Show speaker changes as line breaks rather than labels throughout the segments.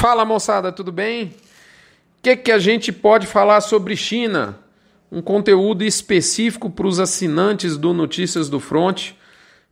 Fala moçada, tudo bem? O que, que a gente pode falar sobre China? Um conteúdo específico para os assinantes do Notícias do Front,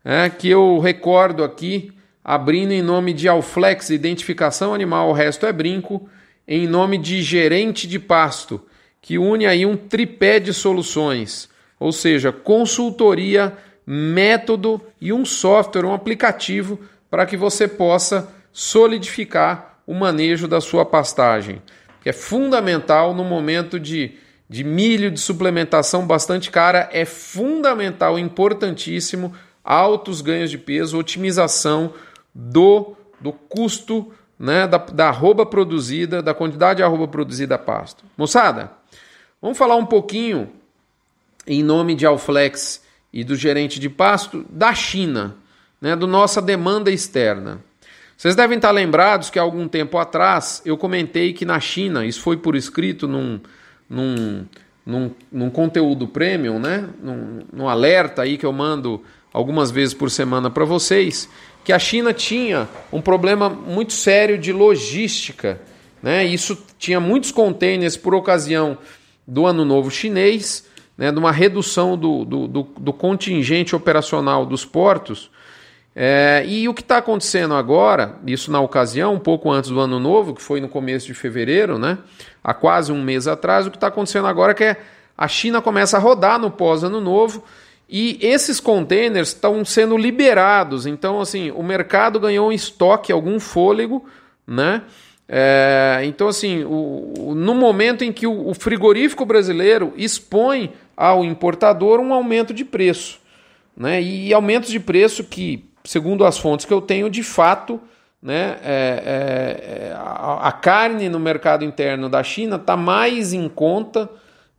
é, que eu recordo aqui, abrindo em nome de Alflex Identificação Animal, o resto é brinco, em nome de Gerente de Pasto, que une aí um tripé de soluções, ou seja, consultoria, método e um software, um aplicativo para que você possa solidificar o manejo da sua pastagem, que é fundamental no momento de, de milho, de suplementação bastante cara, é fundamental, importantíssimo, altos ganhos de peso, otimização do, do custo né, da, da arroba produzida, da quantidade de arroba produzida a pasto. Moçada, vamos falar um pouquinho, em nome de Alflex e do gerente de pasto, da China, né, do nossa demanda externa. Vocês devem estar lembrados que há algum tempo atrás eu comentei que na China, isso foi por escrito num, num, num, num conteúdo premium, né? Num, num alerta aí que eu mando algumas vezes por semana para vocês, que a China tinha um problema muito sério de logística. Né? Isso tinha muitos containers por ocasião do Ano Novo Chinês, né? de uma redução do, do, do, do contingente operacional dos portos. É, e o que está acontecendo agora, isso na ocasião, um pouco antes do ano novo, que foi no começo de fevereiro, né? Há quase um mês atrás, o que está acontecendo agora é que a China começa a rodar no pós-ano novo e esses containers estão sendo liberados. Então, assim, o mercado ganhou um estoque, algum fôlego, né? É, então, assim, o, no momento em que o, o frigorífico brasileiro expõe ao importador um aumento de preço, né? E aumentos de preço que segundo as fontes que eu tenho, de fato, né, é, é, é a, a, carne no mercado interno da China está mais em conta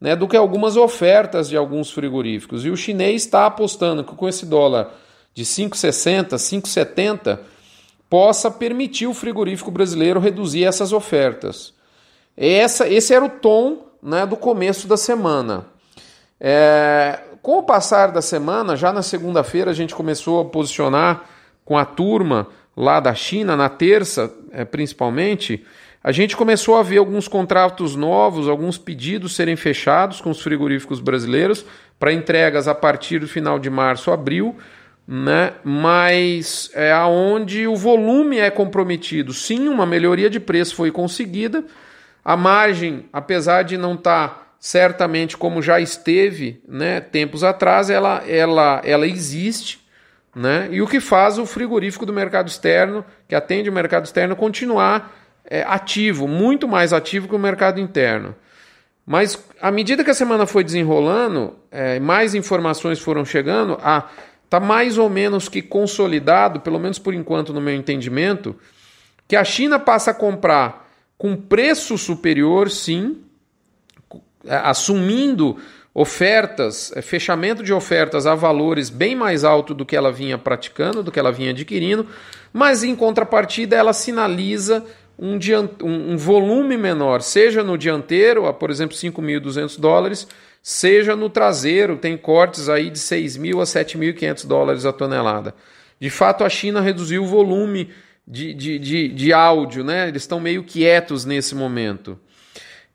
né, do que algumas ofertas de alguns frigoríficos. E o chinês está apostando que com esse dólar de 5,60, 5,70, possa permitir o frigorífico brasileiro reduzir essas ofertas. Essa, esse era o tom né, do começo da semana. É, com o passar da semana, já na segunda-feira, a gente começou a posicionar com a turma lá da China, na terça é, principalmente, a gente começou a ver alguns contratos novos, alguns pedidos serem fechados com os frigoríficos brasileiros para entregas a partir do final de março, abril, né? Mas é aonde o volume é comprometido. Sim, uma melhoria de preço foi conseguida. A margem, apesar de não estar tá certamente como já esteve, né, tempos atrás, ela, ela, ela existe, né? E o que faz o frigorífico do mercado externo, que atende o mercado externo, continuar é, ativo, muito mais ativo que o mercado interno. Mas à medida que a semana foi desenrolando, é, mais informações foram chegando, a tá mais ou menos que consolidado, pelo menos por enquanto no meu entendimento, que a China passa a comprar com preço superior, sim, assumindo ofertas, é, fechamento de ofertas a valores bem mais alto do que ela vinha praticando, do que ela vinha adquirindo, mas em contrapartida ela sinaliza um, um volume menor, seja no dianteiro, a, por exemplo, 5.200 dólares, seja no traseiro, tem cortes aí de 6.000 a 7.500 dólares a tonelada. De fato, a China reduziu o volume de, de, de, de áudio, né? eles estão meio quietos nesse momento.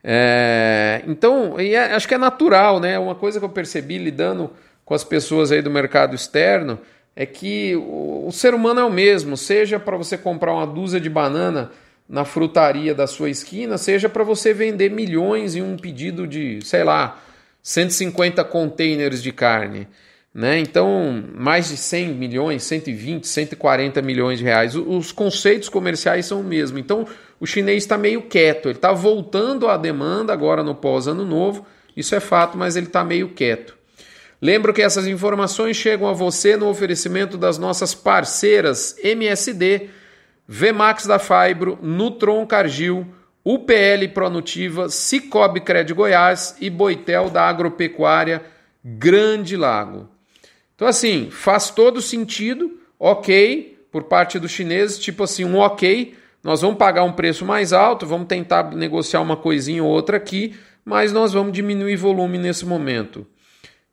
É, então, é, acho que é natural, né? Uma coisa que eu percebi lidando com as pessoas aí do mercado externo é que o, o ser humano é o mesmo, seja para você comprar uma dúzia de banana na frutaria da sua esquina, seja para você vender milhões em um pedido de, sei lá, 150 containers de carne. Né? Então, mais de 100 milhões, 120, 140 milhões de reais. Os conceitos comerciais são o mesmo. Então, o chinês está meio quieto, ele está voltando à demanda agora no pós-ano novo, isso é fato, mas ele está meio quieto. Lembro que essas informações chegam a você no oferecimento das nossas parceiras MSD, Vmax da Fibro, Nutron Cargil, UPL Pronutiva, Cicobi Cred Goiás e Boitel da Agropecuária Grande Lago. Então, assim, faz todo sentido, ok, por parte dos chineses, tipo assim, um ok, nós vamos pagar um preço mais alto, vamos tentar negociar uma coisinha ou outra aqui, mas nós vamos diminuir volume nesse momento.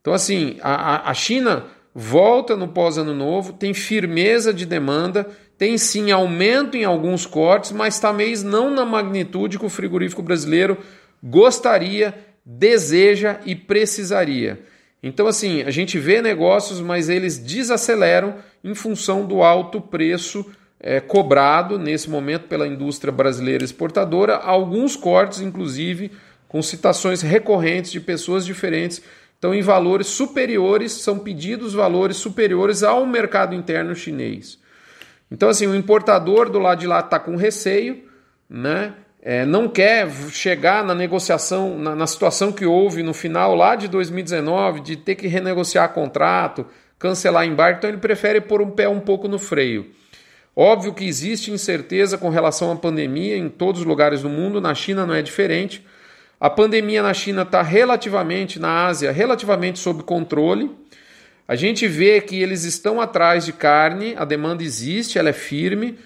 Então, assim, a, a China volta no pós-ano novo, tem firmeza de demanda, tem sim aumento em alguns cortes, mas talvez não na magnitude que o frigorífico brasileiro gostaria, deseja e precisaria. Então, assim, a gente vê negócios, mas eles desaceleram em função do alto preço é, cobrado nesse momento pela indústria brasileira exportadora, alguns cortes, inclusive, com citações recorrentes de pessoas diferentes. Então, em valores superiores, são pedidos valores superiores ao mercado interno chinês. Então, assim, o importador do lado de lá está com receio, né? É, não quer chegar na negociação, na, na, situação que houve no final lá de 2019, de ter que renegociar contrato, cancelar embarque, então ele prefere pôr um pé um pouco no freio. Óbvio que existe incerteza com relação à pandemia em todos os lugares do mundo, na China não é diferente. A pandemia na China está relativamente, na Ásia, relativamente sob controle. A gente vê que eles estão atrás de carne, a demanda existe, ela é firme.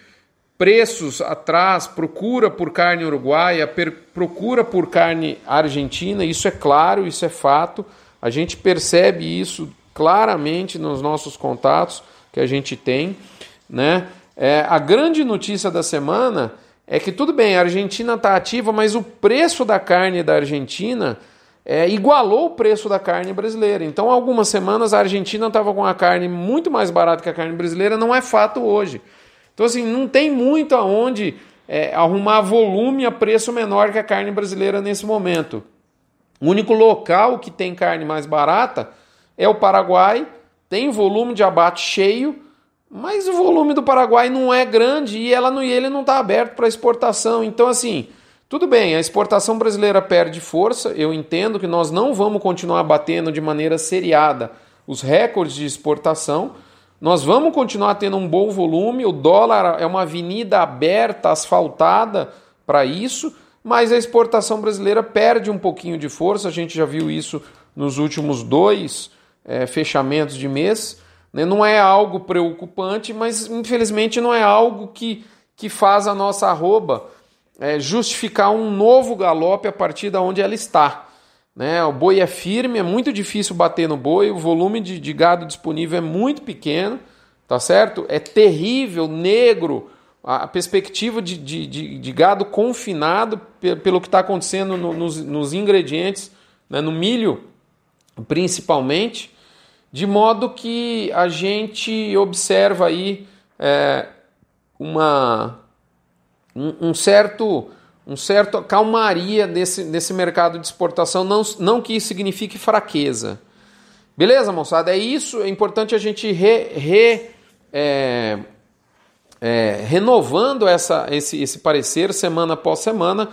Preços atrás, procura por carne uruguaia, procura por carne argentina, isso é claro, isso é fato. A gente percebe isso claramente nos nossos contatos que a gente tem. Né? É, a grande notícia da semana é que tudo bem, a Argentina está ativa, mas o preço da carne da Argentina é, igualou o preço da carne brasileira. Então, algumas semanas a Argentina estava com a carne muito mais barata que a carne brasileira, não é fato hoje. Então, assim, não tem muito aonde é, arrumar volume a preço menor que a carne brasileira nesse momento. O único local que tem carne mais barata é o Paraguai, tem volume de abate cheio, mas o volume do Paraguai não é grande e ela não, e ele não está aberto para exportação. Então, assim, tudo bem, a exportação brasileira perde força, eu entendo que nós não vamos continuar batendo de maneira seriada os recordes de exportação, nós vamos continuar tendo um bom volume, o dólar é uma avenida aberta, asfaltada para isso, mas a exportação brasileira perde um pouquinho de força, a gente já viu isso nos últimos dois é, fechamentos de mês. Né? Não é algo preocupante, mas infelizmente não é algo que, que faz a nossa arroba é, justificar um novo galope a partir da onde ela está. Né? O boi é firme, é muito difícil bater no boi, o volume de, de gado disponível é muito pequeno, tá certo? É terrível, negro, a perspectiva de, de, de, de gado confinado pelo que está acontecendo no, nos, nos, ingredientes, né? no milho principalmente, de modo que a gente observa aí é, uma um, um certo um certo calmaria desse, desse mercado de exportação, não, não que isso signifique fraqueza. Beleza, moçada? É isso. É importante a gente re, re é, é, renovando essa, esse, esse parecer semana após semana.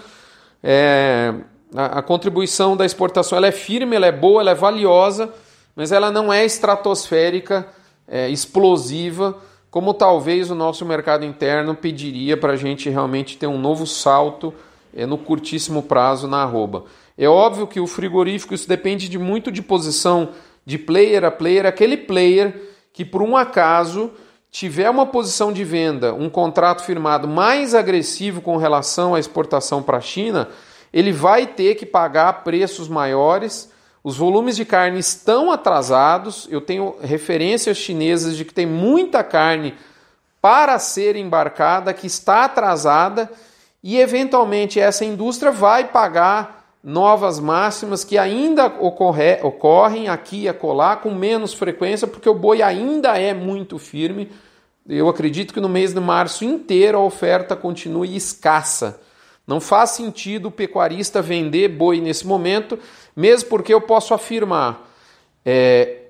É, a, a, contribuição da exportação ela é firme, ela é boa, ela é valiosa, mas ela não é estratosférica, é, explosiva como talvez o nosso mercado interno pediria para a gente realmente ter um novo salto é, no curtíssimo prazo na arroba. É óbvio que o frigorífico isso depende de muito de posição de player a player, aquele player que por um acaso tiver uma posição de venda, um contrato firmado mais agressivo com relação à exportação para a China, ele vai ter que pagar preços maiores os volumes de carne estão atrasados. Eu tenho referências chinesas de que tem muita carne para ser embarcada que está atrasada e eventualmente essa indústria vai pagar novas máximas que ainda ocorre, ocorrem aqui e acolá com menos frequência, porque o boi ainda é muito firme. Eu acredito que no mês de março inteiro a oferta continue escassa. Não faz sentido o pecuarista vender boi nesse momento, mesmo porque eu posso afirmar é,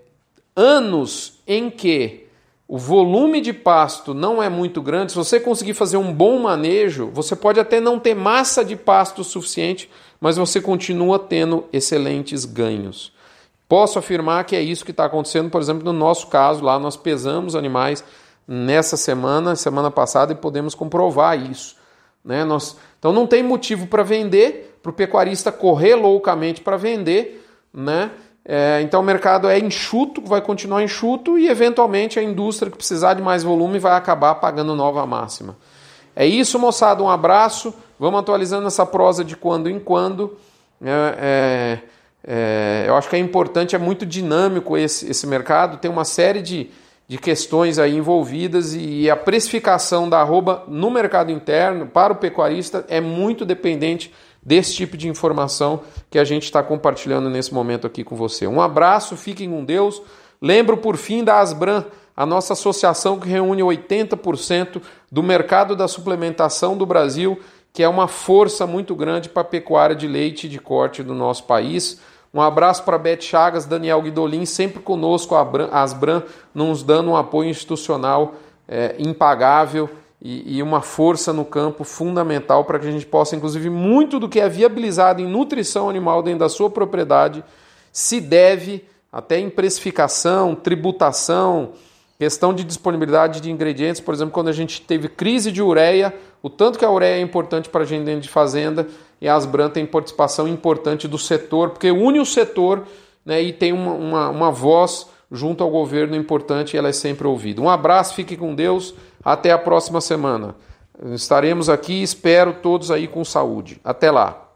anos em que o volume de pasto não é muito grande, se você conseguir fazer um bom manejo, você pode até não ter massa de pasto suficiente, mas você continua tendo excelentes ganhos. Posso afirmar que é isso que está acontecendo, por exemplo, no nosso caso, lá nós pesamos animais nessa semana, semana passada, e podemos comprovar isso. Né? Nós, então não tem motivo para vender, para o pecuarista correr loucamente para vender. Né? É, então o mercado é enxuto, vai continuar enxuto e eventualmente a indústria que precisar de mais volume vai acabar pagando nova máxima. É isso, moçada. Um abraço. Vamos atualizando essa prosa de quando em quando. É, é, é, eu acho que é importante, é muito dinâmico esse, esse mercado. Tem uma série de, de questões aí envolvidas e a precificação da arroba no mercado interno para o pecuarista é muito dependente desse tipo de informação que a gente está compartilhando nesse momento aqui com você. Um abraço, fiquem com Deus. Lembro por fim da Asbran, a nossa associação que reúne 80% do mercado da suplementação do Brasil, que é uma força muito grande para a pecuária de leite e de corte do nosso país. Um abraço para Beth Chagas, Daniel Guidolin, sempre conosco, a Asbran, nos dando um apoio institucional é, impagável e, e, uma força no campo fundamental para que a gente possa, inclusive, muito do que é viabilizado em nutrição animal dentro da sua propriedade se deve até em precificação, tributação, questão de disponibilidade de ingredientes. Por exemplo, quando a gente teve crise de ureia, o tanto que a ureia é importante para a gente dentro de fazenda e a Asbran tem participação importante do setor, porque une o setor né, e tem uma, uma, uma voz junto ao governo importante e ela é sempre ouvida. Um abraço, fique com Deus, até a próxima semana. Estaremos aqui, espero todos aí com saúde. Até lá.